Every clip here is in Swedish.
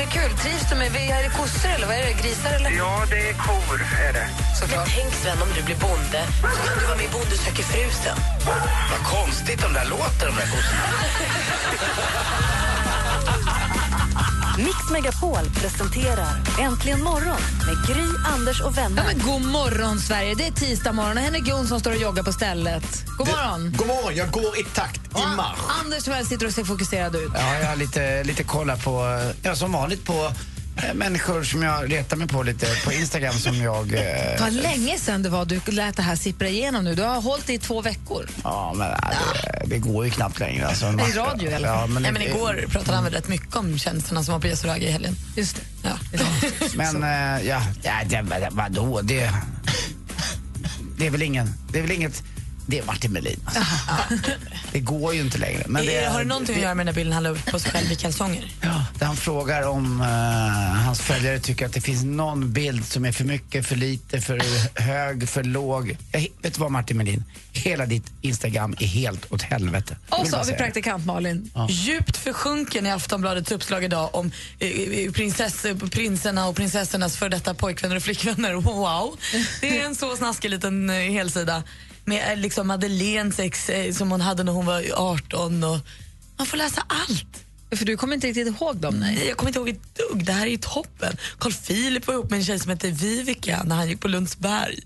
Det kul? Trivs du med är det kossor eller vad är det? Grisar eller? Ja, det är kor, är det. Såklart. Tänk Sven om du blir bonde så kan du vara med i Bonde söker frusen. Vad konstigt de där låter, de där kossorna. Mix Megapol presenterar Äntligen morgon med Gry, Anders och Ja, vänner. men god morgon, Sverige. Det är tisdag morgon och Henrik Jonsson står och joggar på stället. God morgon. God morgon, jag går i takt, i marsch. Anders väl sitter och ser fokuserad ut. Ja, jag har lite, lite kolla på, ja, som vanligt på människor som jag retar mig på lite på Instagram som jag... Eh, Vad länge sedan det var du lät det här sippra igenom nu. Du har hållit det i två veckor. ja, men nej, det, det går ju knappt längre. Alltså, I radio i alla fall. Ja, men, Nej, men igår pratade han väl rätt mycket om tjänsterna som var på Yasuragi i helgen. Just det. Ja. Men, eh, ja, ja det, vad- vadå? Det, det är väl ingen, det är väl inget... Det är Martin Melin. Alltså. Det går ju inte längre. Men det, har det någonting att göra med den bilden han la upp på sig själv i kalsonger? Ja, där han frågar om eh, hans följare tycker att det finns någon bild som är för mycket, för lite, för hög, för låg. Jag, vet du vad Martin Melin? Hela ditt Instagram är helt åt helvete. Och så har vi det. praktikant Malin. Djupt försjunken i Aftonbladets uppslag idag om eh, prinsess, prinserna och prinsessornas för detta pojkvänner och flickvänner. Wow! Det är en så snaskig liten eh, helsida med eh, liksom Madeleines ex eh, som hon hade när hon var 18. Och man får läsa allt. För du kommer inte riktigt ihåg dem, nej. Nej, jag kommer inte ihåg ett dugg. Det här är ju toppen. Carl Philip var ihop med en tjej som hette Vivica när han gick på Lundsberg.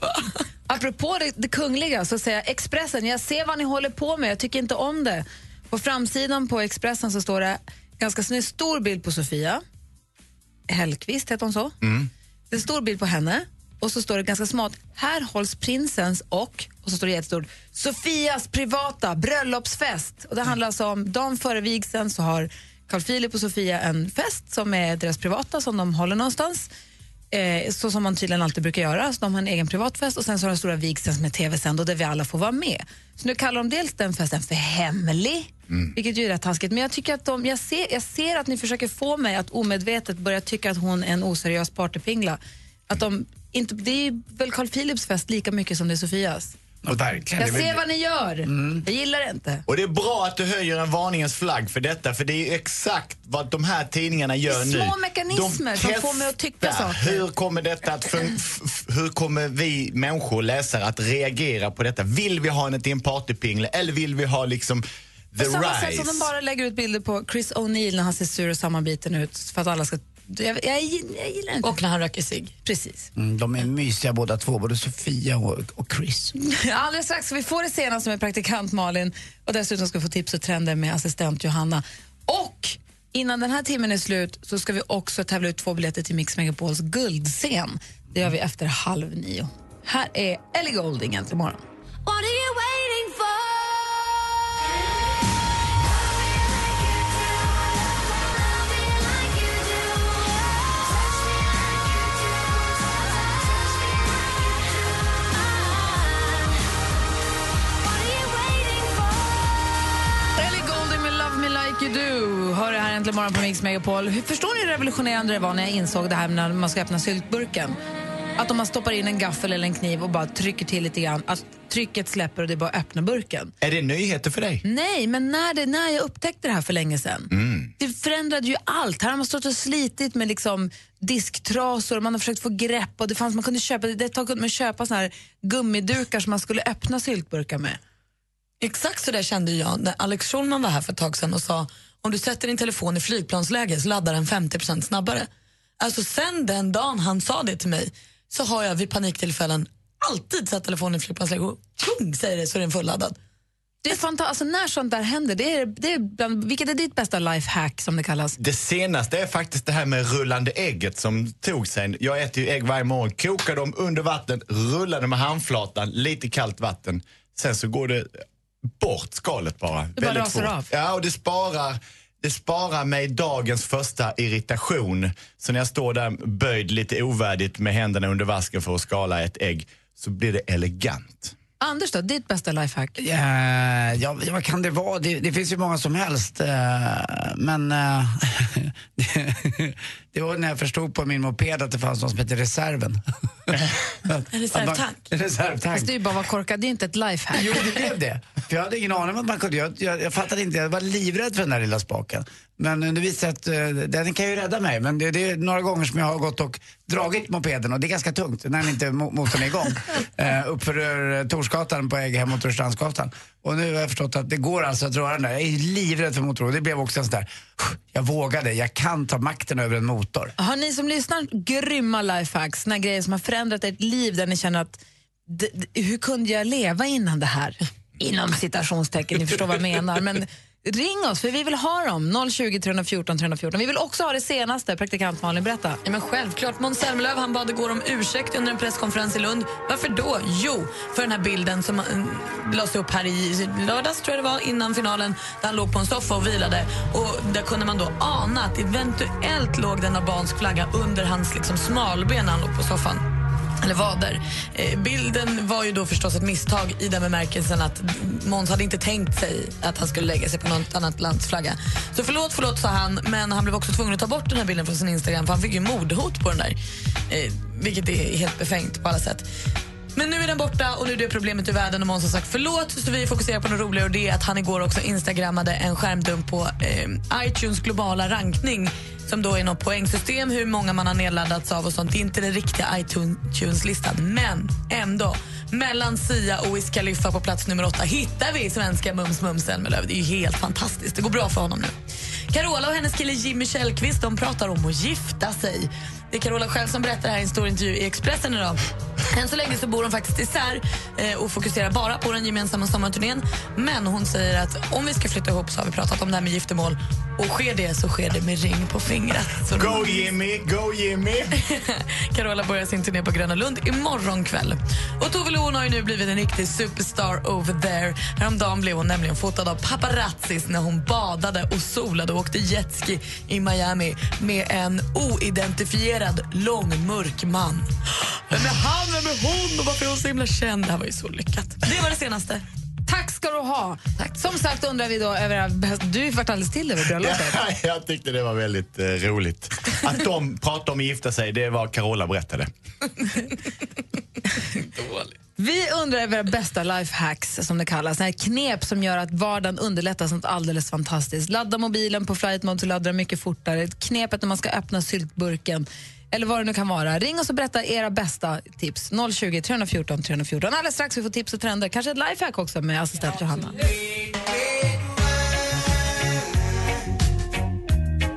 Apropå det, det kungliga så säger jag Expressen, jag ser vad ni håller på med, jag tycker inte om det. På framsidan på Expressen så står det ganska snygg stor bild på Sofia Hellqvist, heter hon så? Mm. Det är en stor bild på henne och så står det ganska smart, här hålls prinsens och, och så står det jättestort, Sofias privata bröllopsfest. Och det handlar alltså om, dagen före vigseln så har Carl Philip och Sofia en fest som är deras privata som de håller någonstans. Eh, så som man tydligen alltid brukar göra. Så de har en egen privatfest och sen så har de stora vigseln som är tv-sänd och där vi alla får vara med. Så nu kallar de dels den festen för hemlig, vilket ju är rätt taskigt. Men jag, tycker att de, jag, ser, jag ser att ni försöker få mig att omedvetet börja tycka att hon är en oseriös partypingla. Att de inte, det är väl Carl Philips fest lika mycket som det är Sofias. Ja, verkligen. Jag ser vad ni gör. Jag gillar det inte. Och det är bra att du höjer en varningens flagg för detta, för det är ju exakt vad de här tidningarna gör nu. små mekanismer som får mig att tycka saker. Hur kommer detta att hur kommer vi människor, läsare, att reagera på detta? Vill vi ha henne till en partypingle eller vill vi ha liksom the På samma rise? sätt som de bara lägger ut bilder på Chris O'Neill när han ser sur och sammanbiten ut för att alla ska... Jag, jag, jag, gillar inte. Och när han röker cigg. Precis. Mm, de är mysiga båda två, både Sofia och, och Chris. Alldeles strax ska vi få det senaste med praktikant Malin och dessutom ska vi få tips och trender med assistent Johanna. Och innan den här timmen är slut så ska vi också tävla ut två biljetter till Mix Megapols guldscen. Det gör vi efter halv nio. Här är Ellie Goulding äntligen morgon. Äntligen morgon på Mix Megapol. Hur förstår ni hur revolutionerande det var när jag insåg det här när man ska öppna syltburken? Att om man stoppar in en gaffel eller en kniv och bara trycker till lite grann, att trycket släpper och det är bara att öppna burken. Är det nyheter för dig? Nej, men när, det, när jag upptäckte det här för länge sedan, det förändrade ju allt. Här har man stått och slitit med liksom disktrasor, man har försökt få grepp och det fanns, man kunde köpa, det tag kunde man köpa såna här gummidukar som man skulle öppna syltburkar med. Exakt så där kände jag när Alex Schulman var här för ett tag sedan och sa om du sätter din telefon i flygplansläge så laddar den 50% snabbare. Alltså sen den dagen han sa det till mig så har jag vid paniktillfällen alltid satt telefonen i flygplansläge och pung säger det så är den fulladdad. Det är fanta- alltså när sånt där händer, det är, det är bland, vilket är ditt bästa lifehack som det kallas? Det senaste är faktiskt det här med rullande ägget som tog sig. Jag äter ju ägg varje morgon, kokar dem under vatten, rullar dem med handflatan, lite kallt vatten. Sen så går det bort skalet bara. Det bara rasar av. Ja, och det sparar, det sparar mig dagens första irritation. Så när jag står där böjd lite ovärdigt med händerna under vasken för att skala ett ägg så blir det elegant. Anders då, ditt bästa lifehack? Ja, ja, vad kan det vara? Det, det finns ju många som helst. eh, Men eh, det, det var när jag förstod på min moped att det fanns något som heter reserven. En reservtank. En reservtank. Fast det är ju bara vara korkad, det är inte ett lifehack. Jo, det blev det. För jag hade ingen aning om att man kunde jag, jag, jag fattade inte, jag var livrädd för den där lilla spaken. Men eh, det sig att eh, den kan ju rädda mig. Men det, det är några gånger som jag har gått och dragit mopeden och det är ganska tungt när den inte mo- motorn är igång. eh, uppför Torsgatan på väg hem mot Rörstrandsgatan. Och nu har jag förstått att det går alltså att röra den där. Jag är livrädd för motor och det blev också en sån där, jag vågade, jag kan ta makten över en motor. Har ni som lyssnar grymma lifehacks, såna grejer som har förändrat ert liv där ni känner att hur kunde jag leva innan det här? Inom citationstecken, ni förstår vad jag menar. Men ring oss för vi vill ha dem. 020 314 314. Vi vill också ha det senaste. Praktikant Malin, berätta. Ja, men självklart. Måns Zelmerlöw han bad igår om ursäkt under en presskonferens i Lund. Varför då? Jo, för den här bilden som eh, lades upp här i lördags tror jag det var, innan finalen där han låg på en soffa och vilade. Och där kunde man då ana att eventuellt låg den albansk flagga under hans liksom, smalben när han låg på soffan. Eller vader. Eh, bilden var ju då förstås ett misstag i den bemärkelsen att Måns hade inte tänkt sig att han skulle lägga sig på något annat lands flagga. Så förlåt, förlåt, sa han, men han blev också tvungen att ta bort den här bilden från sin Instagram för han fick ju mordhot på den där. Eh, vilket är helt befängt på alla sätt. Men nu är den borta och nu är det problemet ur världen och Måns har sagt förlåt så vi fokuserar på något roligare och det är att han igår också instagrammade en skärmdump på eh, iTunes globala rankning som då är något poängsystem, hur många man har nedladdats av och sånt. Det är inte den riktiga iTunes-listan, men ändå. Mellan Sia och Wiz Khalifa på plats nummer åtta hittar vi svenska Mums Mums Zelmerlöw. Det är ju helt fantastiskt. Det går bra för honom nu. Carola och hennes kille Jimmy Källqvist de pratar om att gifta sig. Det är Carola själv som berättar här i en stor intervju i Expressen idag. Än så länge så bor de faktiskt isär eh, och fokuserar bara på den gemensamma sommarturnén. Men hon säger att om vi ska flytta ihop så har vi pratat om det här med giftermål. Och sker det så sker det med ring på fingret. Så Go Jimmy, go Jimmy! Carola börjar sin turné på Gröna Lund imorgon kväll. Och Tove Lo har ju nu blivit en riktig superstar over there. Häromdagen blev hon nämligen fotad av paparazzis när hon badade och solade och åkte jetski i Miami med en oidentifierad lång mörk man. Är han? Vem är hon? Och varför är hon så himla känd? Det här var ju så lyckat. Det var det senaste. Tack ska du ha. Som sagt undrar vi då över... Du varit alldeles till över bröllopet. Ja, jag tyckte det var väldigt eh, roligt. Att de pratade om att gifta sig, det var Carola berättade. Vi undrar över bästa lifehacks, som det kallas. Här knep som gör att vardagen underlättas något alldeles fantastiskt. Ladda mobilen på flight mode så laddar den mycket fortare. Knepet när man ska öppna syltburken. Eller vad det nu kan vara. Ring oss och berätta era bästa tips. 020 314 314. Alldeles strax vi får tips och trender. Kanske ett lifehack också med assistent Johanna.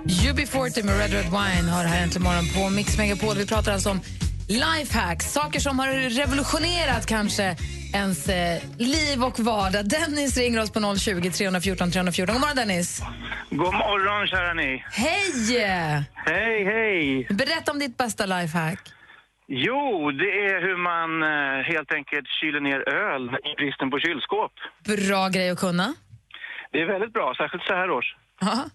UB40 med Red Red Wine har här äntligen morgon på Mix Megapol. Vi pratar alltså om lifehacks, saker som har revolutionerat kanske ens eh, liv och vardag. Dennis ringer oss på 020 314 314. God morgon Dennis! God morgon, kära ni. Hej! Hej, hej. Berätta om ditt bästa lifehack. Jo, det är hur man eh, helt enkelt kyler ner öl i bristen på kylskåp. Bra grej att kunna. Det är väldigt bra, särskilt så här års. Aha.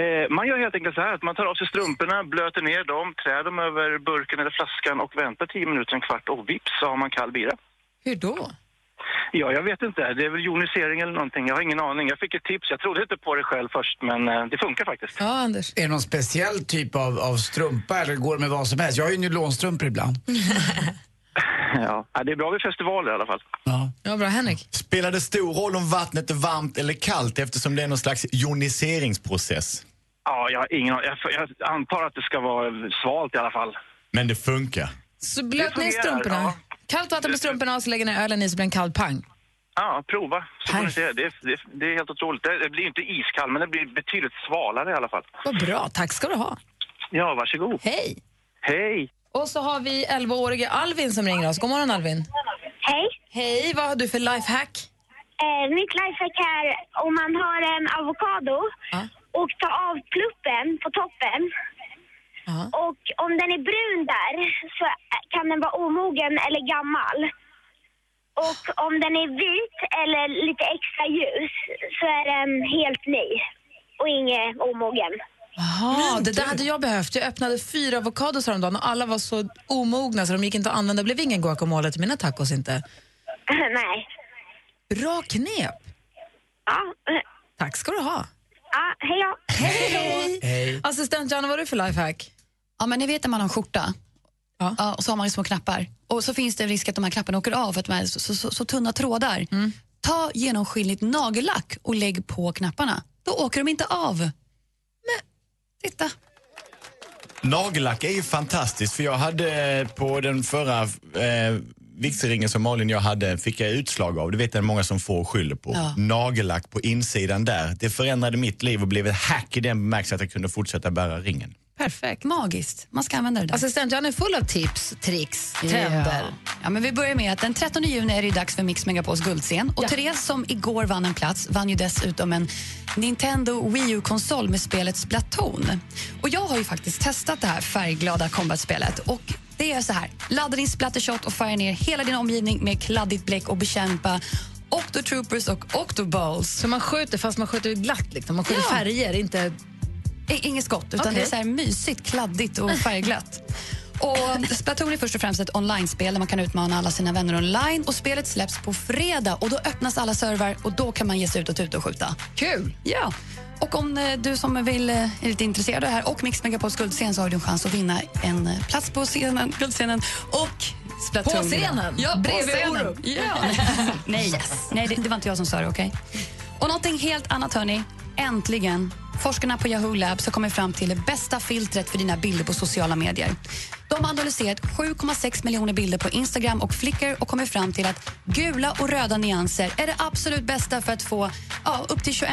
Eh, man gör helt enkelt så här att man tar av sig strumporna, blöter ner dem, trär dem över burken eller flaskan och väntar 10 minuter, en kvart och vips så har man kall bira. Hur då? Ja, jag vet inte. Det är väl jonisering eller någonting. Jag har ingen aning. Jag fick ett tips. Jag trodde inte på det själv först, men eh, det funkar faktiskt. Ja, Anders. Är det någon speciell typ av, av strumpa eller går det med vad som helst? Jag har ju nylonstrumpor ibland. Ja, det är bra vid festivaler i alla fall. Ja. Ja, bra. Henrik? Spelar det stor roll om vattnet är varmt eller kallt eftersom det är någon slags joniseringsprocess? Ja, jag har ingen. Jag, jag antar att det ska vara svalt i alla fall. Men det funkar. Så blöt ner strumporna. ja. Kallt vatten på strumporna och så lägger ner ölen i så blir det en kall pang. Ja, prova. Så får ni Perfekt. se. Det, är- det, är- det är helt otroligt. Det, blir inte iskall, men det blir betydligt svalare i alla fall. Vad bra. Tack ska du ha. Ja, varsågod. Hej! Hej! Och så har vi 11-årige Alvin som ringer oss. God morgon Alvin. Hej. Hej, vad har du för lifehack? Eh, mitt lifehack är om man har en avokado Ja. och tar av pluppen på toppen Och om den är brun där så kan den vara omogen eller gammal. Och om den är vit eller lite extra ljus så är den helt ny och ingen omogen. Jaha, det där hade jag behövt. Jag öppnade fyra avokados häromdagen och alla var så omogna så de gick inte att använda. Det blev ingen guacamole till mina tacos inte. Nej. Bra knep. Ja, Tack ska du ha. ja hej då. Hej! Hej. Assistent Johanna, vad är det för lifehack? Ja, men ni vet när man har en skjorta ja. och så har man små knappar. Och så finns det en risk att de här knapparna åker av för att de är så, så, så, så tunna trådar. Ta genomskinligt nagellack och lägg på knapparna. Då åker de inte av. Men, titta. Nagellack är ju fantastiskt för jag hade eh, på den förra eh, vigselringen som Malin och jag hade fick jag utslag av. Det vet jag många som får skyller på. Ja. Nagellack på insidan där. Det förändrade mitt liv och blev ett hack i den bemärkelsen att jag kunde fortsätta bära ringen. Perfekt. Magiskt. Man ska använda det där. Assistent Johanna är full av tips, tricks, trender. Ja. Ja, men vi börjar med att den 13 juni är det dags för Mix Megapols guldscen. Och Therese som igår vann en plats vann ju dessutom en Nintendo Wii U-konsol med spelet Splatoon. Och jag har ju faktiskt testat det här färgglada combat-spelet. Och det är så här, ladda din splattershot och färga ner hela din omgivning med kladdigt bläck och bekämpa Octotroopers och Octoballs. Så man skjuter fast man skjuter glatt, liksom. man skjuter Ja. färger, inte... Inget skott, utan Okej. det är så här mysigt, kladdigt och färgglatt. Och Splatoon är först och främst ett online-spel där man kan utmana alla sina vänner online. Och Spelet släpps på fredag och då öppnas alla servrar och då kan man ge sig ut och tuta och skjuta. Kul! Ja. Och om eh, du som vill, eh, är lite intresserad av det här och Mix Megapols guldscen så har du en chans att vinna en eh, plats på scenen, guldscenen och Splatoon. På scenen? Ja, Bredvid. Orup? Ja. Nej, Nej det, det var inte jag som sa det, okej? Och någonting helt annat, hörni. Äntligen. Forskarna på Yahoo Labs har kommit fram till det bästa filtret för dina bilder på sociala medier. De har analyserat 7,6 miljoner bilder på Instagram och Flickr och kommit fram till att gula och röda nyanser är det absolut bästa för att få ja, upp till 21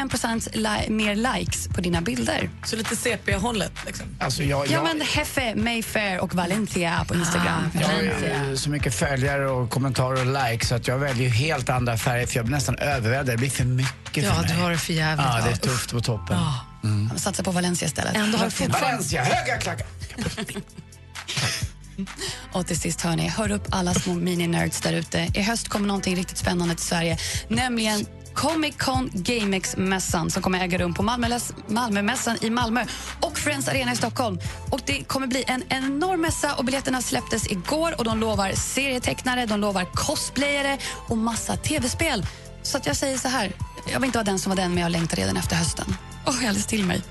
li- mer likes på dina bilder. Så lite CP-hållet liksom. Alltså jag, Ja, jag, men Heffe, Mayfair och Valencia på Instagram. jag har ju så mycket följare och kommentarer och likes så att jag väljer helt andra färger för jag blir nästan överväldigad. Det blir för mycket Ja, för mig. du har det för jävligt. Ja, det är Ja, tufft på toppen. Jag satsar på Valencia istället. Ändå har. Valencia, höga klackar! Och till sist, hörni, hör upp alla små mini-nerds där ute. I höst kommer någonting riktigt spännande till Sverige, nämligen Comic Con GameX-mässan som kommer äga rum på Malmömässan i Malmö och Friends Arena i Stockholm. Och Det kommer bli en enorm mässa och biljetterna släpptes igår och de lovar serietecknare, de lovar cosplayare och massa tv-spel. Så att jag säger så här, jag vill inte vara den som var den men jag längtar redan efter hösten. Åh, jag alldeles till mig.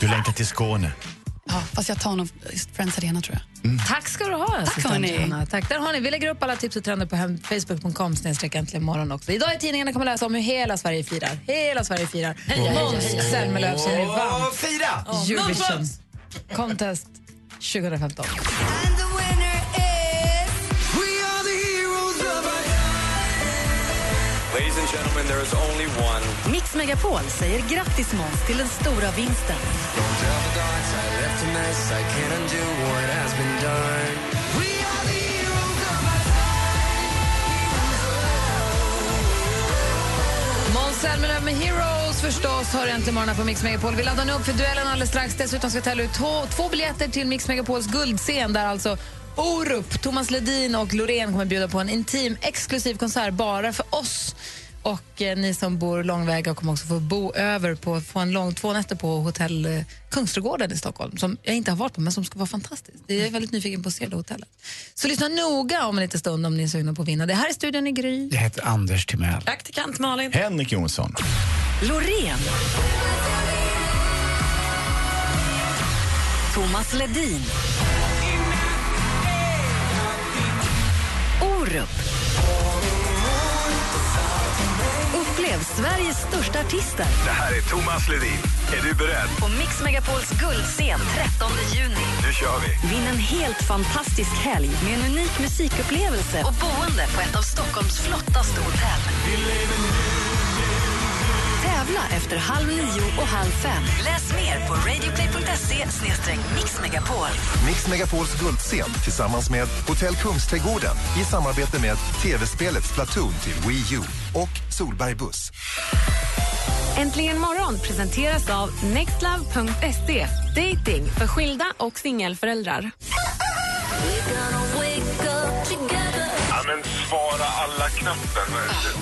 Du längtar till Skåne. Ja, fast jag tar nog Friends Arena tror jag. Tack ska du ha, assistent hörni. Tack. Där har ni. Vi lägger upp alla tips och trender på hem- facebook.com morgon också. Idag i tidningarna kommer läsa om hur hela Sverige firar. Hela Sverige firar. Måns Zelmerlöw som ju vann Fira! Eurovision Contest 2015. Ladies and gentlemen, there is only one. Mix Megapol säger grattis Måns till den stora vinsten. Don't I can't undo what has been done. We Måns Zelmerlöw med Heroes förstås har äntligen morgonen på Mix Megapol. Vi laddar nu upp för duellen alldeles strax. Dessutom ska vi tävla ut två, två biljetter till Mix Megapols guldscen där alltså Orup, Thomas Ledin och Loreen kommer bjuda på en intim, exklusiv konsert bara för oss. Och eh, ni som bor långväga kommer också få bo över på, få en lång, två nätter på hotell eh, Kungsträdgården i Stockholm som jag inte har varit på men som ska vara fantastiskt. Jag är väldigt nyfiken på att se det hotellet. Så lyssna noga om en liten stund om ni är sugna på att vinna. Det här är studion i Gry. Jag heter Anders Timell. Praktikant Malin. Henrik Jonsson. Loreen. Thomas Ledin. Orup. Upplev Sveriges största artister Det här är Thomas Ledin. Är du beredd? på Mix Megapols guldscen 13 juni. Nu kör vi. Vinn en helt fantastisk helg med en unik musikupplevelse och boende på ett av Stockholms flottaste hotell. Tävla efter halv nio och halv fem. Läs mer på radioplay.se mixmegapol. Mix Megapols guldscen tillsammans med Hotell Kungsträdgården i samarbete med tv-spelet Splatoon till Wii U och Solberg Buss. Äntligen morgon presenteras av nextlove.se. Dating för skilda och singelföräldrar. knappen,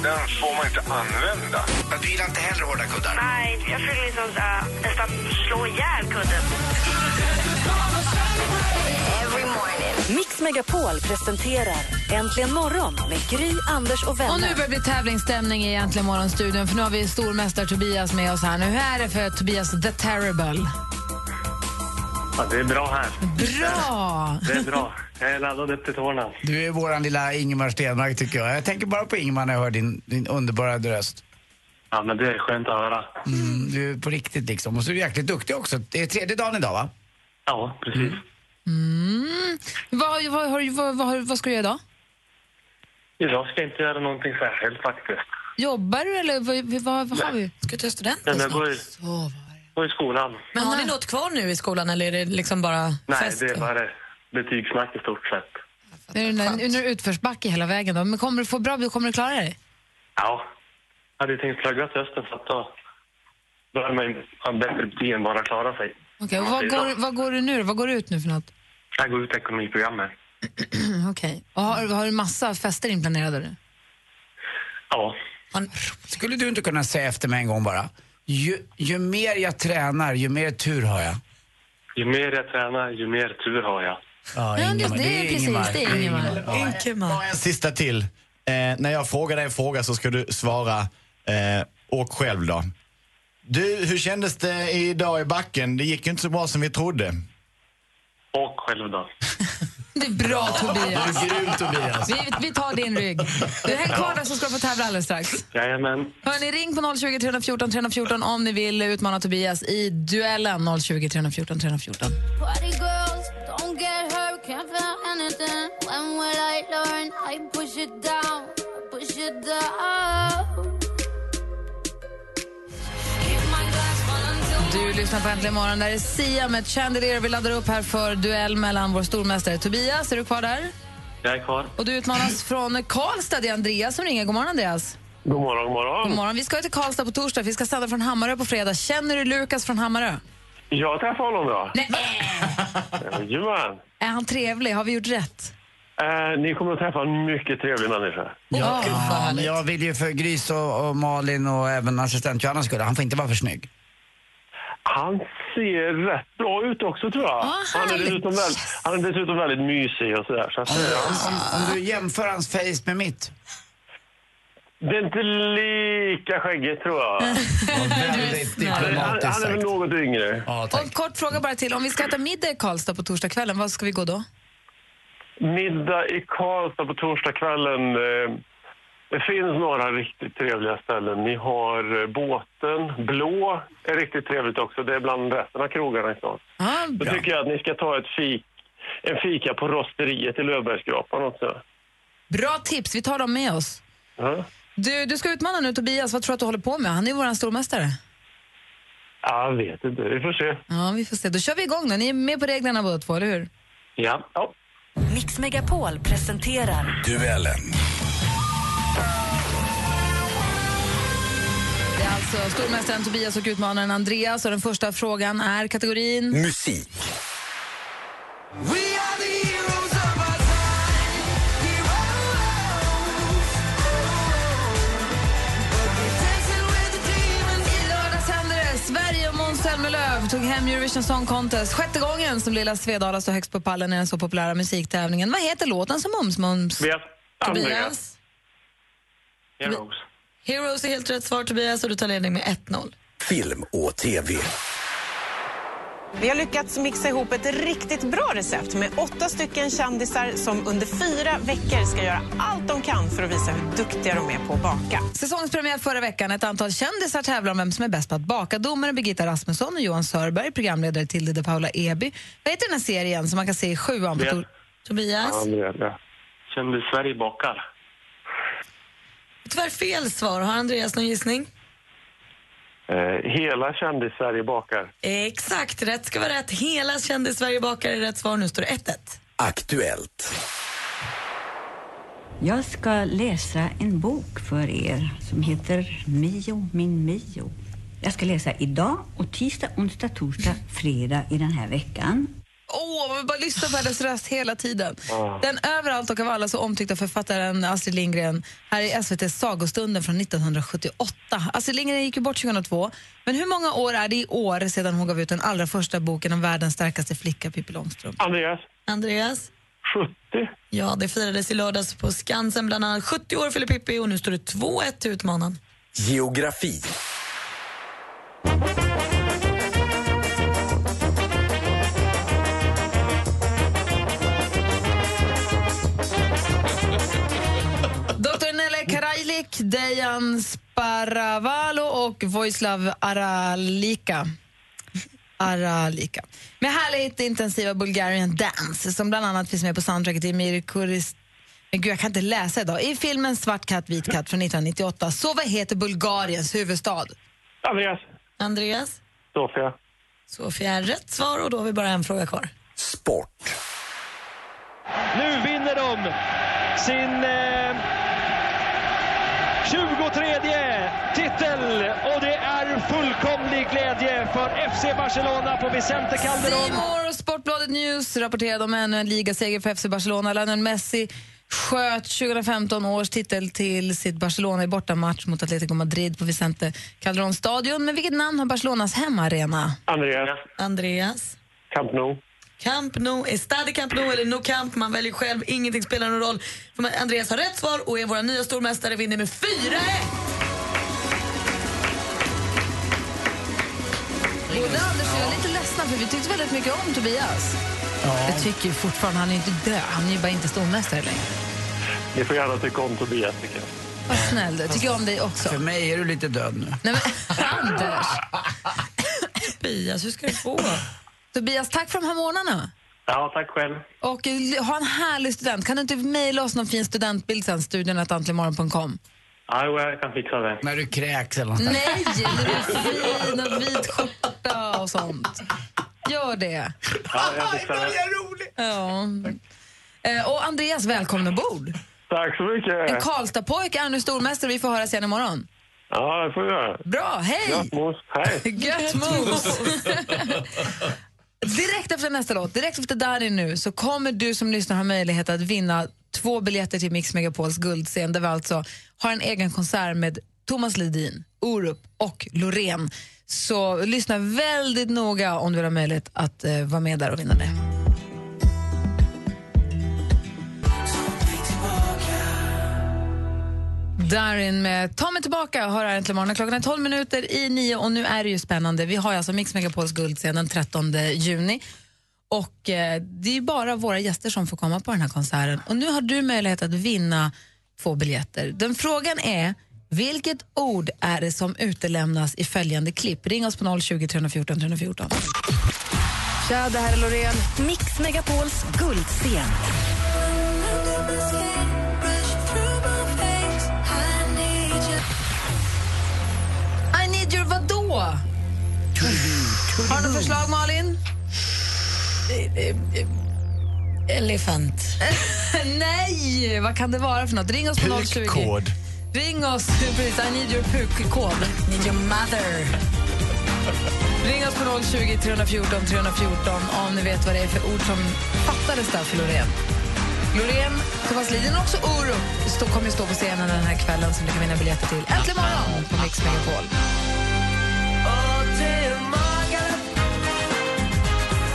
den får man inte använda. Men du gillar inte heller hårda kuddar? Nej, jag vill liksom uh, nästan slå ihjäl kudden. Mix Megapol presenterar Äntligen morgon med Gry, Anders och vänner. Och nu börjar det bli tävlingsstämning i Äntligen morgon-studion för nu har vi stormästare Tobias med oss här. Nu Hur är det för Tobias the Terrible? Ja, det är bra här. Bra! Det är bra. Jag är laddad upp till tårna. Du är våran lilla Ingemar Stenmark tycker jag. Jag tänker bara på Ingemar när jag hör din, din underbara röst. Ja, men det är skönt att höra. Mm, du är på riktigt liksom. Och så är du jäkligt duktig också. Det är tredje dagen idag va? Ja, precis. Mm. Vad, vad, vad, vad, har- vad ska du göra idag? Idag ska jag inte göra någonting särskilt faktiskt. Jobbar du eller vad, vad, vad har vi? Ska du ta studenten jag går går i skolan. Men har ni något kvar nu i skolan eller är det liksom bara Nej, fest? det är bara betygssnack i stort sett. Är du en- under utförsbacke hela vägen då? Men kommer du få bra, kommer du klara dig? Ja. Jag hade tänkt plugga till hösten så att då bör man ju ha bättre betyg än bara klara sig. Okej, och vad, går, vad går du nu? Vad går du ut nu för något? Jag går ut ekonomiprogrammet. Okej. Och har, har du massa fester inplanerade nu? Ja. Skulle du inte kunna säga efter mig en gång bara? Ju, ju mer jag tränar, ju mer tur har jag. Ju mer jag tränar, ju mer tur har jag. Ja, Ja, det- det är precis, det är Ingemar. En sista till. Eh, när jag frågar dig en fråga så ska du svara eh, och själv då. Du, hur kändes det idag i backen? Det gick ju inte så bra som vi trodde. Och själv då? Det är bra Tobias. Du är grym Tobias. Vi, vi tar din rygg. Du häng kvar där så ska du få tävla alldeles strax. Jajamän. Hörni, ring på 020 314 314 om ni vill utmana Tobias i duellen 020 314 314. Du lyssnar på Äntligen morgon. Där är Sia med Chandelier. Vi laddar upp här för duell mellan vår stormästare Tobias. Är du kvar där? Jag är kvar. Och du utmanas från Karlstad. Det är Andreas som ringer. God morgon, Andreas. God morgon, god morgon. God morgon. Vi ska till Karlstad på torsdag. Vi ska stanna från Hammarö på fredag. Känner du Lukas från Hammarö? Jag träffade honom då. Nej. Jajamän. Är han trevlig? Har vi gjort rätt? Eh, ni kommer att träffa en mycket trevlig människa. Ja, jag vill ju för Grys och, och Malin och även assistent Johannas skull, han får inte vara för snygg. Han ser rätt bra ut också tror jag. han, är dessutom väl, han är dessutom väldigt mysig och sådär. Så att, ja. om, om du jämför hans face med mitt. Det är inte lika skäggigt tror jag. väldigt han, diplomatiskt han är väl något yngre. Och kort fråga bara till. Om vi ska äta middag i Karlstad på torsdagskvällen, vad ska vi gå då? Middag i Karlstad på torsdagskvällen. Eh, det finns några riktigt trevliga ställen. Ni har eh, båten. Blå är riktigt trevligt också. Det är bland resten av krogarna i stan. Ah, Då tycker jag att ni ska ta ett fik, en fika på rosteriet i Löfbergskrapan också. Bra tips, vi tar dem med oss. Ja. Du, du ska utmana nu Tobias. Vad tror du att du håller på med? Han är ju vår stormästare. Jag vet inte, vi får se. Ja, vi får se. Då kör vi igång då. Ni är med på reglerna båda två, eller hur? Ja. ja. Mix Megapol presenterar Duellen. Det är alltså stormästaren Tobias och utmanaren Andreas. Och den första frågan är kategorin... Musik. Zelmerlöw tog hem Eurovision Song Contest. Sjätte gången som lilla Svedala står högst på pallen i den så populära musiktävlingen. Vad heter låten som Mums Mums? Tobias. Tobias. Andreas. Heroes. Heroes är helt rätt svar Tobias och du tar ledning med 1-0. Film och TV. Vi har lyckats mixa ihop ett riktigt bra recept med åtta stycken kändisar som under fyra veckor ska göra allt de kan för att visa hur duktiga de är på att baka. Säsongspremiär förra veckan. Ett antal kändisar tävlar om vem som är bäst på att baka. Domare Birgitta Rasmusson och Johan Sörberg, programledare Tilde de Paula Eby. Vad heter den här serien som man kan se i sjuan Tobias? Ja. Kände Sverige bakar. Tyvärr fel svar. Har Andreas någon gissning? Eh, hela kändis-Sverige bakar. Exakt, rätt ska vara rätt. Hela kände Sverige bakar är rätt svar. Nu står det 1-1. Aktuellt. Jag ska läsa en bok för er som heter Mio, min Mio. Jag ska läsa idag och tisdag, onsdag, torsdag, fredag i den här veckan. Åh, man vill bara lyssna på hennes röst hela tiden. Ja. Den överallt och av alla så omtyckta författaren Astrid Lindgren här i SVTs Sagostunden från 1978. Astrid Lindgren gick ju bort 2002, men hur många år är det i år sedan hon gav ut den allra första boken om världens starkaste flicka, Pippi Långstrump? Andreas? Andreas? 70. Ja, det firades i lördags på Skansen bland annat. 70 år fyller Pippi och nu står det 2-1 till utmanaren. Geografi. Dejan Sparavalo och Vojislav Aralika. Aralika. Med härligt intensiva Bulgarian dance som bland annat finns med på soundtracket i Mirkuris... Men gud, jag kan inte läsa idag. I filmen Svart katt, vit katt från 1998. Så vad heter Bulgariens huvudstad? Andreas? Andreas? Sofia? Sofia är rätt svar och då har vi bara en fråga kvar. Sport. Nu vinner de sin eh, 23 titel och det är fullkomlig glädje för FC Barcelona på Vicente Calderón. Simor Sportbladet News rapporterade om ännu en ligaseger för FC Barcelona. Lionel Messi sköt 2015 års titel till sitt Barcelona i bortamatch mot Atletico Madrid på Vicente Calderón stadion. Men vilket namn har Barcelonas hemmaarena? Andreas? Andreas? Camp Nou? Camp Nou, är Stade Camp Nou eller No Camp? Man väljer själv, ingenting spelar någon roll. För Andreas har rätt svar och är våra nya stormästare vinner med 4-1! Både Anders och jag är lite ledsna för vi tyckte väldigt mycket om Tobias. Jag tycker fortfarande, han är inte död, han är ju bara inte stormästare längre. Ni får gärna tycka om Tobias, tycker jag. Vad snäll du, tycker jag om dig också. För mig är du lite död nu. Nej, men, Anders! Tobias, hur ska du få? Tobias, tack för de här månaderna. Ja, tack själv. Och eh, ha en härlig student. Kan du inte mejla oss någon fin studentbild sen? Studion att antligenmorgon.com. Ja, jag kan fixa det. När du kräks eller något. Nej, när du är fin och vit skjorta och sånt. Gör det. Ja, jag fixar det. Ja. Eh, Och Andreas, välkommen ombord. Tack så En mycket. Karlstadpojke är nu stormästare. Vi får höra sen imorgon. Ja, det får vi göra. Bra, hej! Gött mos. Hej. Gött mos! direkt efter nästa låt, direkt efter Darin nu, så kommer du som lyssnar ha möjlighet att vinna två biljetter till Mix Megapols guldscen där vi alltså har en egen konsert med Thomas Ledin, Orup och Loreen. Så lyssna väldigt noga om du vill ha möjlighet att eh, vara med där och vinna det. Darin med Ta mig tillbaka hör här äntligen morgon. Klockan är 12 minuter i nio och nu är det ju spännande. Vi har ju alltså Mix Megapols guldscen den 13 juni. Och eh, Det är bara våra gäster som får komma på den här konserten. Och Nu har du möjlighet att vinna två biljetter. Den frågan är, vilket ord är det som utelämnas i följande klipp? Ring oss på 020 314 314. Tja, det här är Loreen. Mix Megapols guldscen. Your vadå? Har du något förslag, Malin? Elefant. Nej! Vad kan det vara för något? Ring oss på 020. Pukkod. Ring oss, precis. I need your pukkod. Need your mother. Ring oss på 020 314 314 om ni vet vad det är för ord som fattades där för Loreen. Loreen, Thomas Lidin och också Orup kommer stå på scenen den här kvällen som du kan vinna biljetter till. Äntligen morgon på Mix Megapol.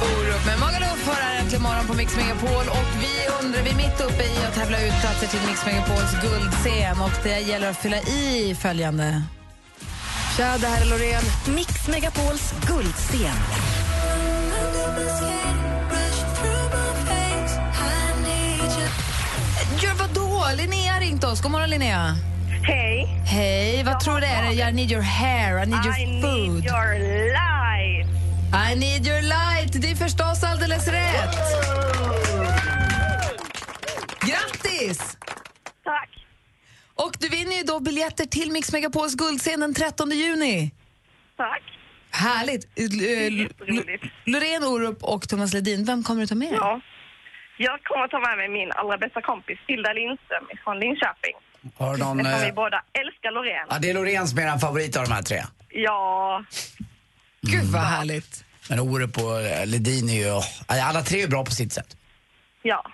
Orup med Magaluf hör här äntligen morgon på Mix Megapol. Och vi undrar, vi är mitt uppe i att tävla ut platser till Mix Megapols guldscen. Och det gäller att fylla i följande. Tja, det här är Loreen. Mix Megapols guldscen. Gör vadå? Linnea har ringt oss. God morgon, Linnea. Hej. Hej, vad tror du det är? I need your hair, I need your I food. need your life. I need your light. Det är förstås alldeles rätt. Grattis! Tack. Och du vinner ju då biljetter till Mix Megapols guldscen den 13 juni. Tack. Härligt. Jätteroligt. Loreen Orup och Thomas Ledin, vem kommer du ta med dig? Ja. Jag kommer ta med mig min allra bästa kompis Hilda Lindström från Linköping. Har du någon, Eftersom vi eh, båda älskar Loreen. ja, det är Loreen som är er favorit av de här tre. Ja, Gud vad härligt. Men Orup och eh, Ledin är ju, alla tre är bra på sitt sätt. Ja.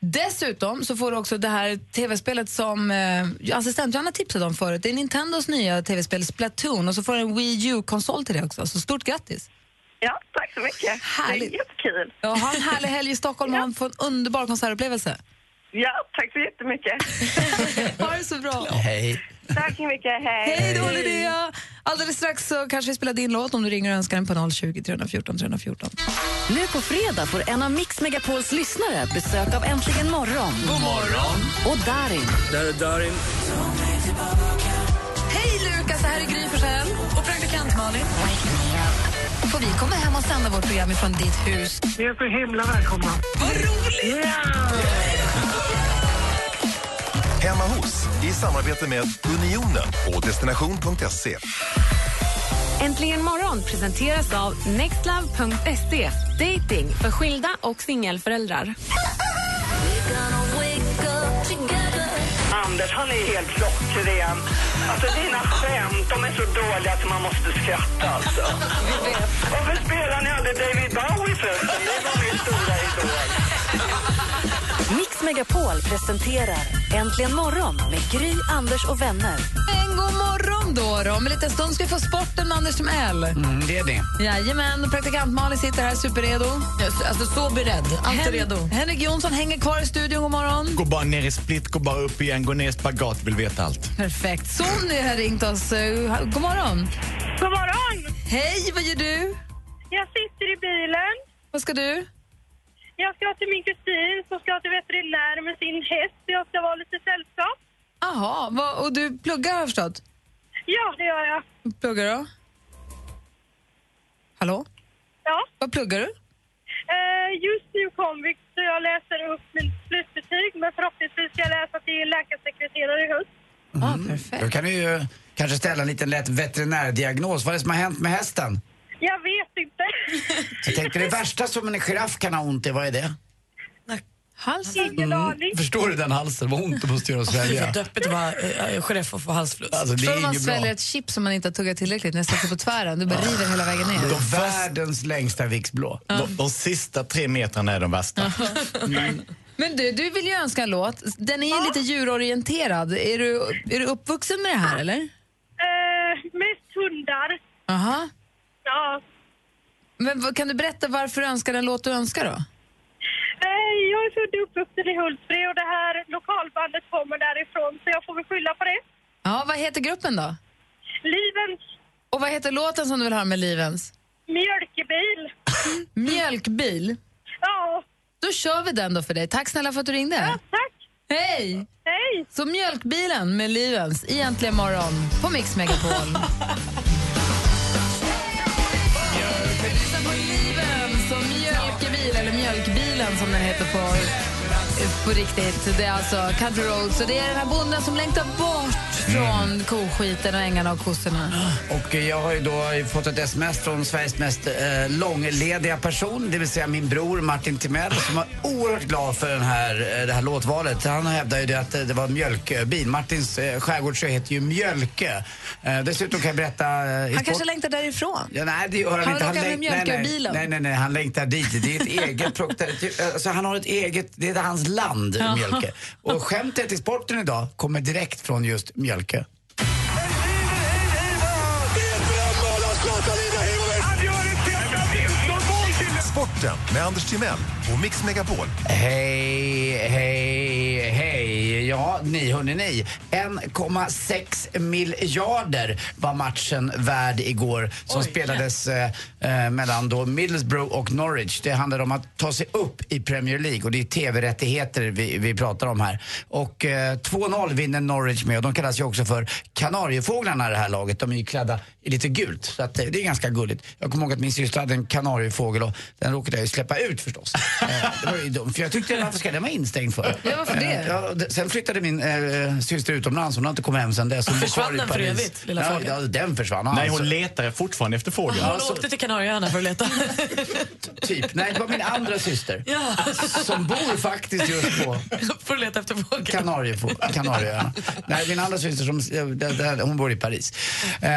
Dessutom så får du också det här tv-spelet som eh, assistent Johanna tipsade om förut. Det är Nintendos nya tv-spel Splatoon och så får du en Wii U-konsol till det också. Så stort grattis! Ja, tack så mycket. Härligt. Det är jättekul. Ja, ha en härlig helg i Stockholm och en- få en underbar konsertupplevelse. Ja, tack så jättemycket. ha det så bra! Hej. Tack så mycket. Hej. Hej då Linnea! Alldeles strax så kanske vi spelar din låt om du ringer och önskar den på 020 314 314. Nu på fredag får en av Mix Megapols lyssnare besök av Äntligen morgon. God morgon. Och Darin. Där är Darin. Hej Lukas, det här är Gry Forssell och praktikant Malin. Får vi komma hem och sända vårt program ifrån ditt hus? Ni är så himla välkomna. Vad roligt! Hemma hos i samarbete med Unionen och destination.se. Äntligen morgon presenteras av nextlove.se. Dating för skilda och singelföräldrar. Anders, han är helt klockren. Alltså dina skämt, de är så dåliga att man måste skratta alltså. Varför spelar ni aldrig David Bowie förresten? Det var min stora idol. Mix Megapol presenterar Äntligen morgon med Gry, Anders och vänner. En god morgon då. då. Om en liten stund ska vi få sporten med Anders Timell. Mm, det är det. Jajamän, praktikant Malin sitter här superredo. Alltså så beredd. Allt är redo. Henrik Jonsson hänger kvar i studion. God morgon. Gå bara ner i split, gå bara upp igen, gå ner i spagat, vill veta allt. Perfekt. Sonny har ringt oss. Eh, God morgon. God morgon! Hej, vad gör du? Jag sitter i bilen. Vad ska du? Jag ska till min kusin som ska till veterinär med sin häst. Jag ska vara lite sällskap. Aha, vad, och du pluggar har jag förstått? Ja, det gör jag. Pluggar du? Hallå? Ja. Vad pluggar du? Eh, just nu komvux så jag läser upp min slutbetyg men förhoppningsvis ska jag läsa till läkarsekreterare i höst. Mm. Då kan du ju kanske ställa en liten lätt veterinärdiagnos. Vad är det som har hänt med hästen? Jag vet inte. Jag tänkte det värsta som en giraff kan ha ont i, vad är det? Halsen? Aning. Förstår du den halsen? Vad ont det måste göra att Det är svälja. deppigt att vara äh, giraff och få halsfluss. Alltså, det Tror man bra. sväljer ett chips som man inte har tuggat tillräckligt när på tvären? Du bara river hela vägen ner. De världens längsta Vicks-blå. De, de sista tre metrarna är de värsta. Men du, du vill ju önska en låt. Den är ju lite djurorienterad. Är du, är du uppvuxen med det här eller? Eh, mest hundar. Aha. Ja. Men kan du berätta varför du önskar den låt du önskar då? Jag är född och uppvuxen i Hultsfred och det här lokalbandet kommer därifrån så jag får väl skylla på det. Ja, vad heter gruppen då? Livens Och vad heter låten som du vill ha med Livens? mjölkebil. Mjölkbil. Ja. Då kör vi den då för dig. Tack snälla för att du ringde. Ja, tack. Hej! Hej! Så Mjölkbilen med Livens i Äntligen morgon på Mix Megapol. Oliven som Mjölkebil, eller Mjölkbilen som den heter på, eh, på riktigt. Det är alltså Country Roads och det är den här bonden som längtar bort från koskiten och ängarna och kossorna. Och eh, jag har ju då fått ett sms från Sveriges mest eh, långlediga person, det vill säga min bror Martin Timell som var oerhört glad för den här, eh, det här låtvalet. Han hävdar ju det att eh, det var mjölkbil. Martins eh, skärgårdsö heter ju Mjölke. Eh, dessutom kan jag berätta... Eh, Han kanske längtar därifrån. Ja, nej, det gör han, Han inte. råkar med läng- mjölka nej, nej, nej, han längtar dit. Det är ett eget produkt. Alltså, han har ett eget, det är hans land. Mjölke. Och skämtet i sporten idag kommer direkt från just Mjölke. Sporten med Anders Timell och Mix Megapol. Hej, hej, hej. Ja, ni hörni ni. 1,6 miljarder var matchen värd igår som spelades eh, eh, mellan då Middlesbrough och Norwich. Det handlar om att ta sig upp i Premier League och det är TV-rättigheter vi, vi pratar om här. Och eh, 2-0 vinner Norwich med och de kallas ju också för Kanariefåglarna det här laget. De är ju klädda i lite gult så att, eh, det är ganska gulligt. Jag kommer ihåg att min syster hade en kanariefågel och den råkade jag ju släppa ut förstås. Eh, det var ju dumt, för jag tyckte varför ska den vara instängd för? Ja, varför det? Eh, ja, sen flyttade min eh, syster utomlands, hon har inte kommit hem sen dess. Hon Försvann den för Paris. evigt, lilla ja, fågeln? ja, den försvann. Nej, alltså. hon letar fortfarande efter fågeln. Hon Alltså- åkte till Kanarieöarna för att leta. Typ. Nej, det var min andra syster. Ja. Som bor faktiskt just på för att leta efter fågel. Kanariefå- Kanarieöarna. Nej, min andra syster som, där, där, hon bor i Paris. Eh,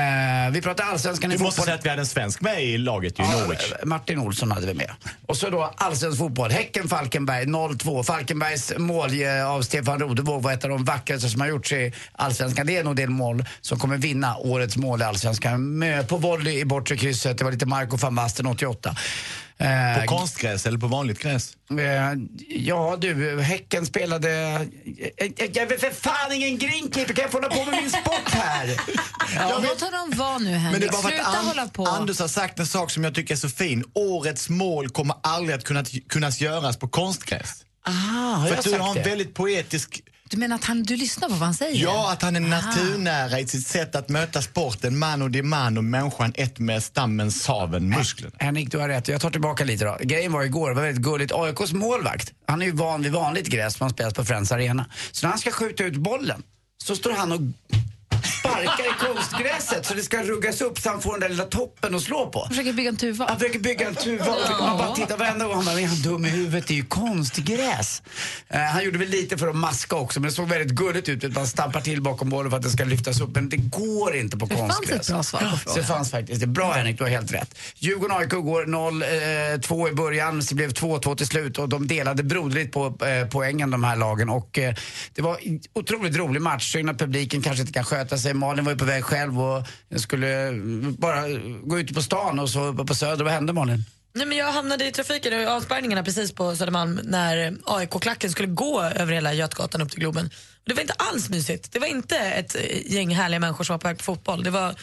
vi pratar allsvenskan i Du måste fotboll. säga att vi hade en svensk med i laget ju, Ja, Norwich. Martin Olsson hade vi med. Och så då allsvensk fotboll. Häcken-Falkenberg 0-2. Falkenbergs mål eh, av Stefan Rodevåg var ett av de vackraste som har gjorts i allsvenskan. Det är nog det mål som kommer vinna årets mål i allsvenskan. På volley i bortre krysset. Det var lite Marco van Basten 88. Eh, På konstgräs eller på vanligt gräs? Eh, ja du, Häcken spelade... Jag, jag, vet för fan ingen greenkeeper, kan jag få hålla på med min sport här? Ja, Låt honom vara nu Men det Henrik. är bara för Sluta att hålla An- på. Anders har sagt en sak som jag tycker är så fin. Årets mål kommer aldrig att kunna, kunna göras på konstgräs. Ah, har för jag att du sagt har en det? väldigt poetisk... Du menar att han, du lyssnar på vad han säger? Ja, att han är naturnära i sitt sätt att möta sporten. Man och det man och människan ett med stammen, saven, musklerna. Henrik, du har rätt. Jag tar tillbaka lite då. Grejen var igår, det var väldigt gulligt. AIKs målvakt, han är ju van vid vanligt gräs som han spelas på Friends Arena. Så när han ska skjuta ut bollen så står han och sparkar i konstgräset så det ska ruggas upp så han får den där lilla toppen att slå på. Han försöker bygga en tuva. Han försöker bygga en tuva och man bara tittar varenda gång. Han bara, är han dum i huvudet? Det är ju konstgräs. Eh, han gjorde väl lite för att maska också, men det såg väldigt gulligt ut. Man stampar till bakom bollen för att den ska lyftas upp. Men det går inte på Det fanns konstgräs. ett bra svar på Så frågan. det fanns faktiskt. Det är bra Henrik, du har helt rätt. Djurgården-AIK går 0-2 i början, så det blev 2-2 till slut och de delade broderligt på eh, poängen de här lagen. Och eh, det var en otroligt rolig match. Synd att publiken kanske inte kan sköta sig. Malin var ju på väg själv och skulle bara gå ut på stan och så uppe på Söder. Vad hände Malin? Nej, men jag hamnade i trafiken och avspärrningarna precis på Södermalm när AIK-klacken skulle gå över hela Götgatan upp till Globen. Det var inte alls mysigt. Det var inte ett gäng härliga människor som var på väg på fotboll. Det var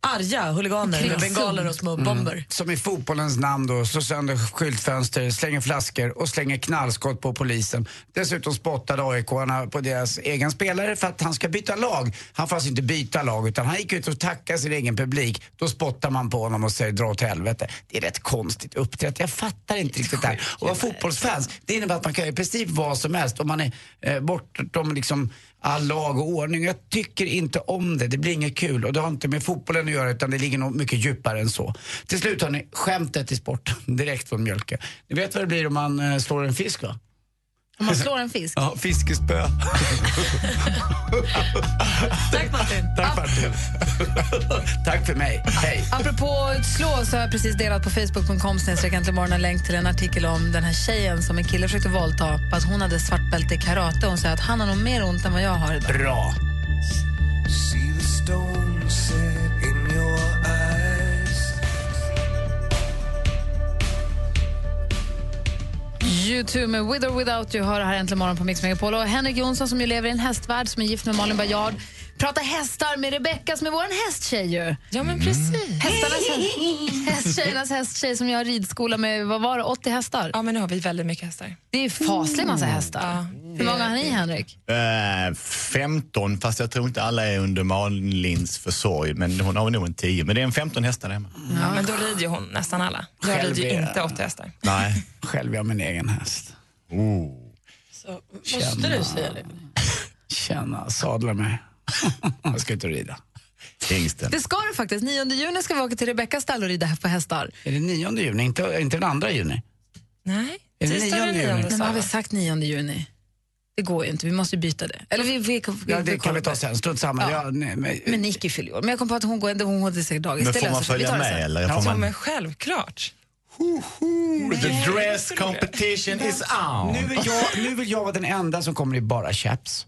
arga huliganer med bengaler och små bomber. Mm. Som i fotbollens namn då, slår sönder skyltfönster, slänger flaskor och slänger knallskott på polisen. Dessutom spottade aik på deras egen spelare för att han ska byta lag. Han får alltså inte byta lag utan han gick ut och tackade sin egen publik. Då spottar man på honom och säger dra åt helvete. Det är rätt konstigt uppträtt. Jag fattar inte riktigt det här. Och vara fotbollsfans, det innebär att man kan göra i princip vad som helst om man är eh, bortom liksom all lag och ordning. Jag tycker inte om det. Det blir inget kul och det har inte med fotbollen att göra utan det ligger nog mycket djupare än så. Till slut har ni skämtet i sporten, direkt från Mjölke. Ni vet vad det blir om man eh, slår en fisk va? Om man slår en fisk. Ja, fiskespö. Tack Martin. Tack Martin. Tack för mig. Hej. Apropå slå så har jag precis delat på facebook.com en länk till en artikel om den här tjejen som en kille försökte våldta att hon hade svart bälte i karate. Hon säger att han har nog mer ont än vad jag har idag. Bra. U2 med With or Without You hör här äntligen morgon på Mix Megapol. Och Henrik Jonsson som ju lever i en hästvärld som är gift med Malin Bajard pratar hästar med Rebecca som är vår hästtjej ju. Ja men precis. Hästarnas häst, hästtjejernas hästtjej som jag har ridskola med, vad var det, 80 hästar? Ja, men nu har vi väldigt mycket hästar. Det är faslig massa hästar. Hur många har ni Henrik? Eh, 15, fast jag tror inte alla är under Malins försorg. Men hon har nog en 10. Men det är en 15 hästar hemma. Ja, men då rider ju hon nästan alla. Jag Själv rider ju inte 80 hästar. Nej. Själv är jag min egen häst. Oh. Så, måste du säga det? Känna, sadla mig. jag ska ut och rida. Hingsten. Det ska du faktiskt. 9 juni ska vi åka till Rebeckas stall och rida på hästar. Är det 9 juni, inte, inte den andra juni? Nej, Är det tisdag den 9 juni? har vi sagt 9 juni? Det går ju inte, vi måste byta det. Eller vi, vi, vi, Ja, det vi kan vi ta sen. Strunt samma. Ja. Ja, nej, men, Men Nicky fyller ju år. Men jag kom på att hon går, hon går säkert dagis. Men får man följa med eller? Ja, Ja, man... men självklart. The dress competition is on. nu, vill jag, nu vill jag vara den enda som kommer i bara chaps.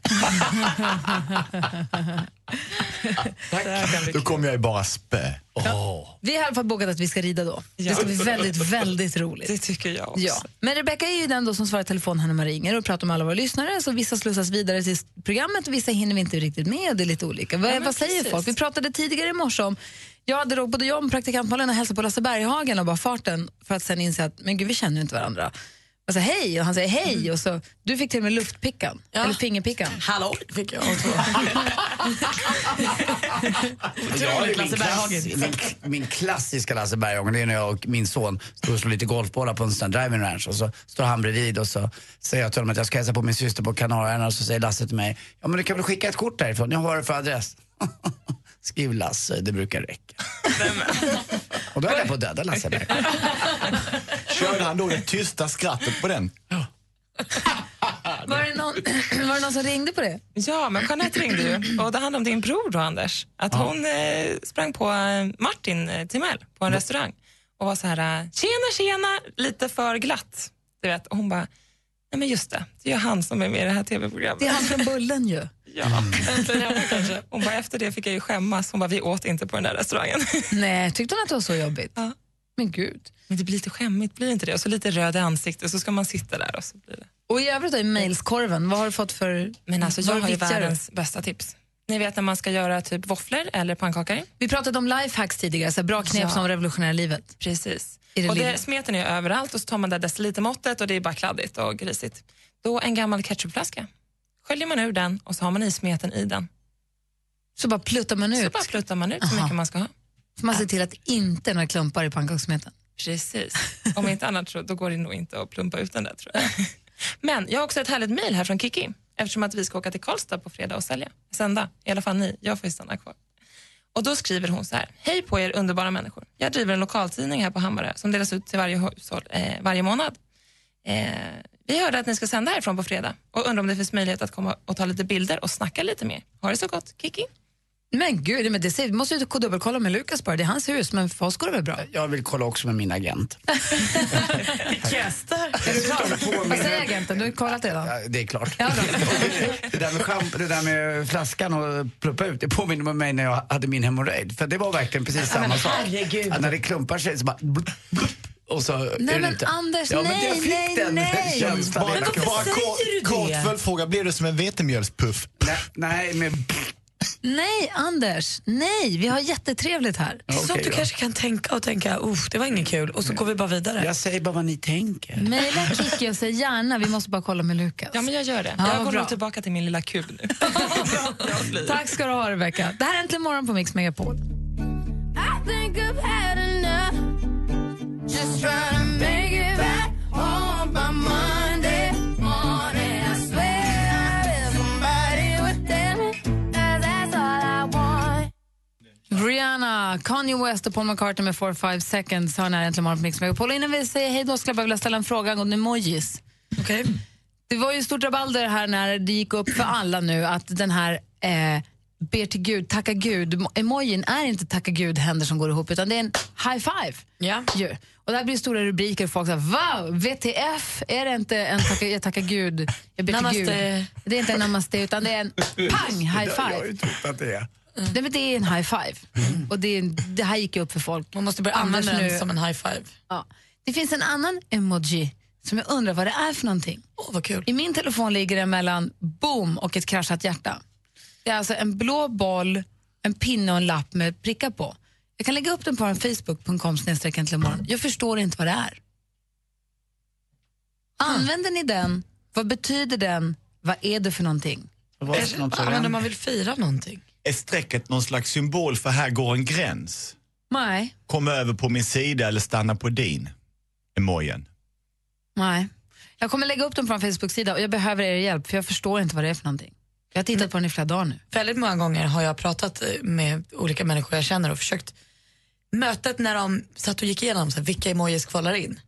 Då kommer jag ju bara spö. Åh. Vi har i alla fall bokat att vi ska rida då. Det ska bli väldigt, väldigt roligt. Det tycker jag också. Ja. Men Rebecca är ju den då som svarar i telefon här när man ringer och pratar med alla våra lyssnare. Så vissa slussas vidare till programmet och vissa hinner vi inte riktigt med. Det är lite olika. Vad, men vad säger precis. folk? Vi pratade tidigare i morse om jag hade då, både jag och praktikant Malin hälsade på Lasse Berghagen och bara farten för att sen inse att men gud, vi känner ju inte varandra. Och så hej och han säger hej och så du fick till och med luftpickan, eller fingerpickan. Hallå fick jag också. Jag min, klass, min, min klassiska Lasse Berghagen, det är när jag och min son står och slår lite golfbollar på en sån driving ranch och så står han bredvid och så säger jag till honom att jag ska hälsa på min syster på Kanarieöarna och så säger Lasse till mig, ja men du kan väl skicka ett kort därifrån, jag har det för adress. Skriv Lasse, det brukar räcka. och då höll jag på att döda Lasse Berghagen. Körde han då det tysta skrattet på den? Var det, någon, var det någon som ringde på det? Ja, men Jeanette ringde ju. Och det handlade om din bror då, Anders. Att Ja. hon eh, sprang på eh, Martin eh, Timell på en restaurang och var så här, eh, tjena, tjena, lite för glatt. Du vet. Och hon bara, nej men just det, det är ju han som är med i det här tv-programmet. Det är han från Bullen ju. Ja, kanske. Hon bara, efter det fick jag ju skämmas. Hon bara, vi åt inte på den där restaurangen. Nej, tyckte hon att det var så jobbigt? Ja. Men gud. Men det blir lite skämmigt, blir inte det? Och så lite röd i ansiktet, så ska man sitta där och så blir det... Och i övrigt då, i mailskorven, vad har du fått för... Men alltså, jag har ju världens bästa tips. Ni vet när man ska göra typ våfflor eller pannkakor. Vi pratade om lifehacks tidigare, så bra knep Ja. som revolutionerar livet. Precis. Det och det smeten är ju överallt och så tar man det decilitermåttet och det är bara kladdigt och grisigt. Då en gammal ketchupflaska. Sköljer man ur den och så har man i smeten i den. Så bara pluttar man ut? Så bara pluttar man ut så Aha. mycket man ska ha. Så man ser till att inte några klumpar i pannkakssmeten? Precis. Om inte annat så då går det nog inte att plumpa ut den där tror jag. Men jag har också ett härligt mejl här från Kiki eftersom att vi ska åka till Karlstad på fredag och sälja. Sända, i alla fall ni. Jag får ju stanna kvar. Och då skriver hon så här. Hej på er underbara människor. Jag driver en lokaltidning här på Hammarö som delas ut till varje hushåll eh, varje månad. Eh, vi hörde att ni ska sända härifrån på fredag och undrar om det finns möjlighet att komma och ta lite bilder och snacka lite mer. Ha det så gott, Kiki. Men gud, men det ser, vi måste ju dubbelkolla med Lukas bara. Det är hans hus, men för oss går det väl bra? Jag vill kolla också med min agent. Gäster. Är du klar? Vad säger agenten? Du har kollat redan? Ja, det är klart. det, där med schamp- det där med flaskan och pluppa ut, det påminner mig när jag hade min hemorrojd. För det var verkligen precis Ja, samma sak. herregud. Att när det klumpar sig så bara... Blup, blup, och så är Nej, det men ute. Anders, ja, men nej, jag fick nej, den nej. känslan. Bara, hela bara tiden. kort, kort följdfråga, blir det som en vetemjölspuff? Nej, nej, men... Nej, Anders. Nej, vi har jättetrevligt här. så att du kanske kan tänka och tänka, uff, det var inget kul, och så går vi bara vidare. Jag säger bara vad ni tänker. Mejla Kiki och säg gärna, vi måste bara kolla med Lukas. Ja, men jag gör det. Ja, jag går nog tillbaka till min lilla kub nu. Tack ska du ha, Rebecca. Det här är Äntligen morgon på Mix Megapol. I Just trying to make it back home by Monday morning. I swear I wish somebody would tell me that that's all I want. Rihanna, Kanye West och Paul McCartney med 4-5 seconds har när äntligen morgon på Mix Megapol. Innan vi säger hej då skulle jag bara vilja ställa en fråga angående emojis. Okay. Det var ju stort rabalder här när det gick upp för alla nu att den här eh, ber till Gud, tacka Gud, emojin är inte tacka Gud händer som går ihop utan det är en high five. Ja. Ju. Och där blir stora rubriker och folk säger wow, VTF, är det inte en tacka, jag tackar Gud, jag ber till Namaste. Gud. Det är inte en namaste utan det är en pang high jag five. att det är. Nej, men det är en high five. Och det, är, det här gick ju upp för folk. Man måste börja använda den som en high five. Ja. Det finns en annan emoji som jag undrar vad det är för någonting. Åh, vad kul. I min telefon ligger det mellan boom och ett kraschat hjärta. Det är alltså en blå boll, en pinne och en lapp med prickar på. Jag kan lägga upp den på en facebook.com snedstreck äntligen morgon. Jag förstår inte vad det är. Använder ni den? Vad betyder den? Vad är det för någonting? Vad är det Använder man vill fira någonting? Är strecket någon slags symbol för här går en gräns? Nej. Kom över på min sida eller stanna på din? Emojen. Nej. Jag kommer lägga upp den på en Facebook-sida och jag behöver er hjälp för jag förstår inte vad det är för någonting. Jag har tittat på den i flera dagar nu. Väldigt många gånger har jag pratat eh, med olika människor jag känner och försökt mötet när de satt och gick igenom så här, vilka emojis kvalar in.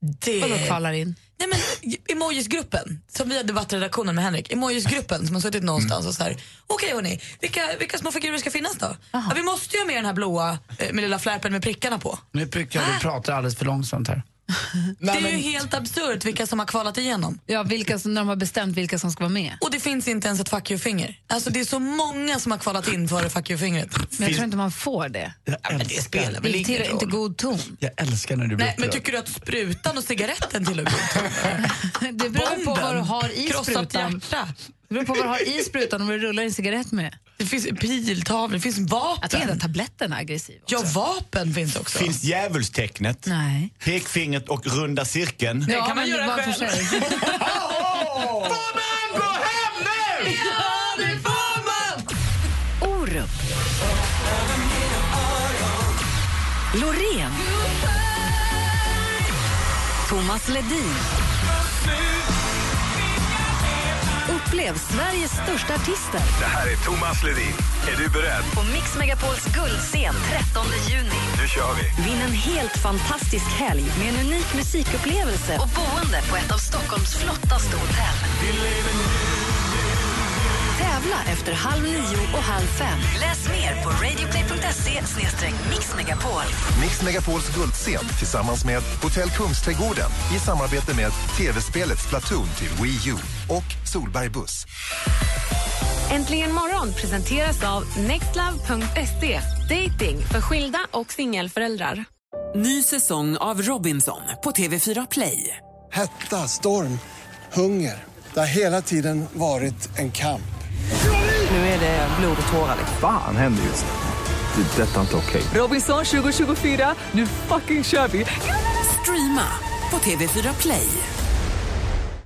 Det... Vadå kvalar in? Nej men emojisgruppen, som vi har debattredaktionen med Henrik, emojisgruppen som har suttit någonstans och så här, okej hörni, vilka, vilka små figurer ska finnas då? Ja, vi måste ju ha med den här blåa eh, med lilla flärpen med prickarna på. Nu jag du pratar alldeles för långsamt här. det är ju helt absurt vilka som har kvalat igenom. Ja, vilka som, när de har bestämt vilka som ska vara med. Och det finns inte ens ett fuck you-finger. Alltså det är så många som har kvalat in före fuck you-fingret. Men jag tror inte man får det. Jag det spelar Det väl ingen inte roll. god ton. jag älskar när du blir Nej, men tycker du att sprutan och cigaretten tillhör god ton? Det beror på vad du har i Krossat sprutan. hjärta. Det beror på vad du har i sprutan om du rullar en cigarett med. Det finns piltavlor, det finns vapen. Att tabletterna är aggressiva. Ja, vapen finns också. Finns djävulstecknet? Nej. Pekfingret och runda cirkeln? Det kan man göra var för sig. Ja, det får man! Orup. Loreen. Thomas Ledin. Upplev Sveriges största artister Det här är Thomas Ledin. Är du beredd? på Mix Megapols guldscen 13 juni. Nu kör vi. Vinn en helt fantastisk helg med en unik musikupplevelse och boende på ett av Stockholms flottaste hotell. Tävla efter halv nio och halv fem. Läs mer på radioplay.se mixmegapol. Mix Megapols guldscen tillsammans med Hotell Kungsträdgården i samarbete med tv-spelet Splatoon till Wii U och Solberg Buss. Äntligen morgon presenteras av nextlove.se. Dating för skilda och singelföräldrar. Ny säsong av Robinson på TV4 Play. Hetta, storm, hunger. Det har hela tiden varit en kamp. Nu är det blod och tårar. Fan händer just nu. Det. är Detta är inte okej. Robinson 2024, nu fucking kör vi! Streama på TV4 Play.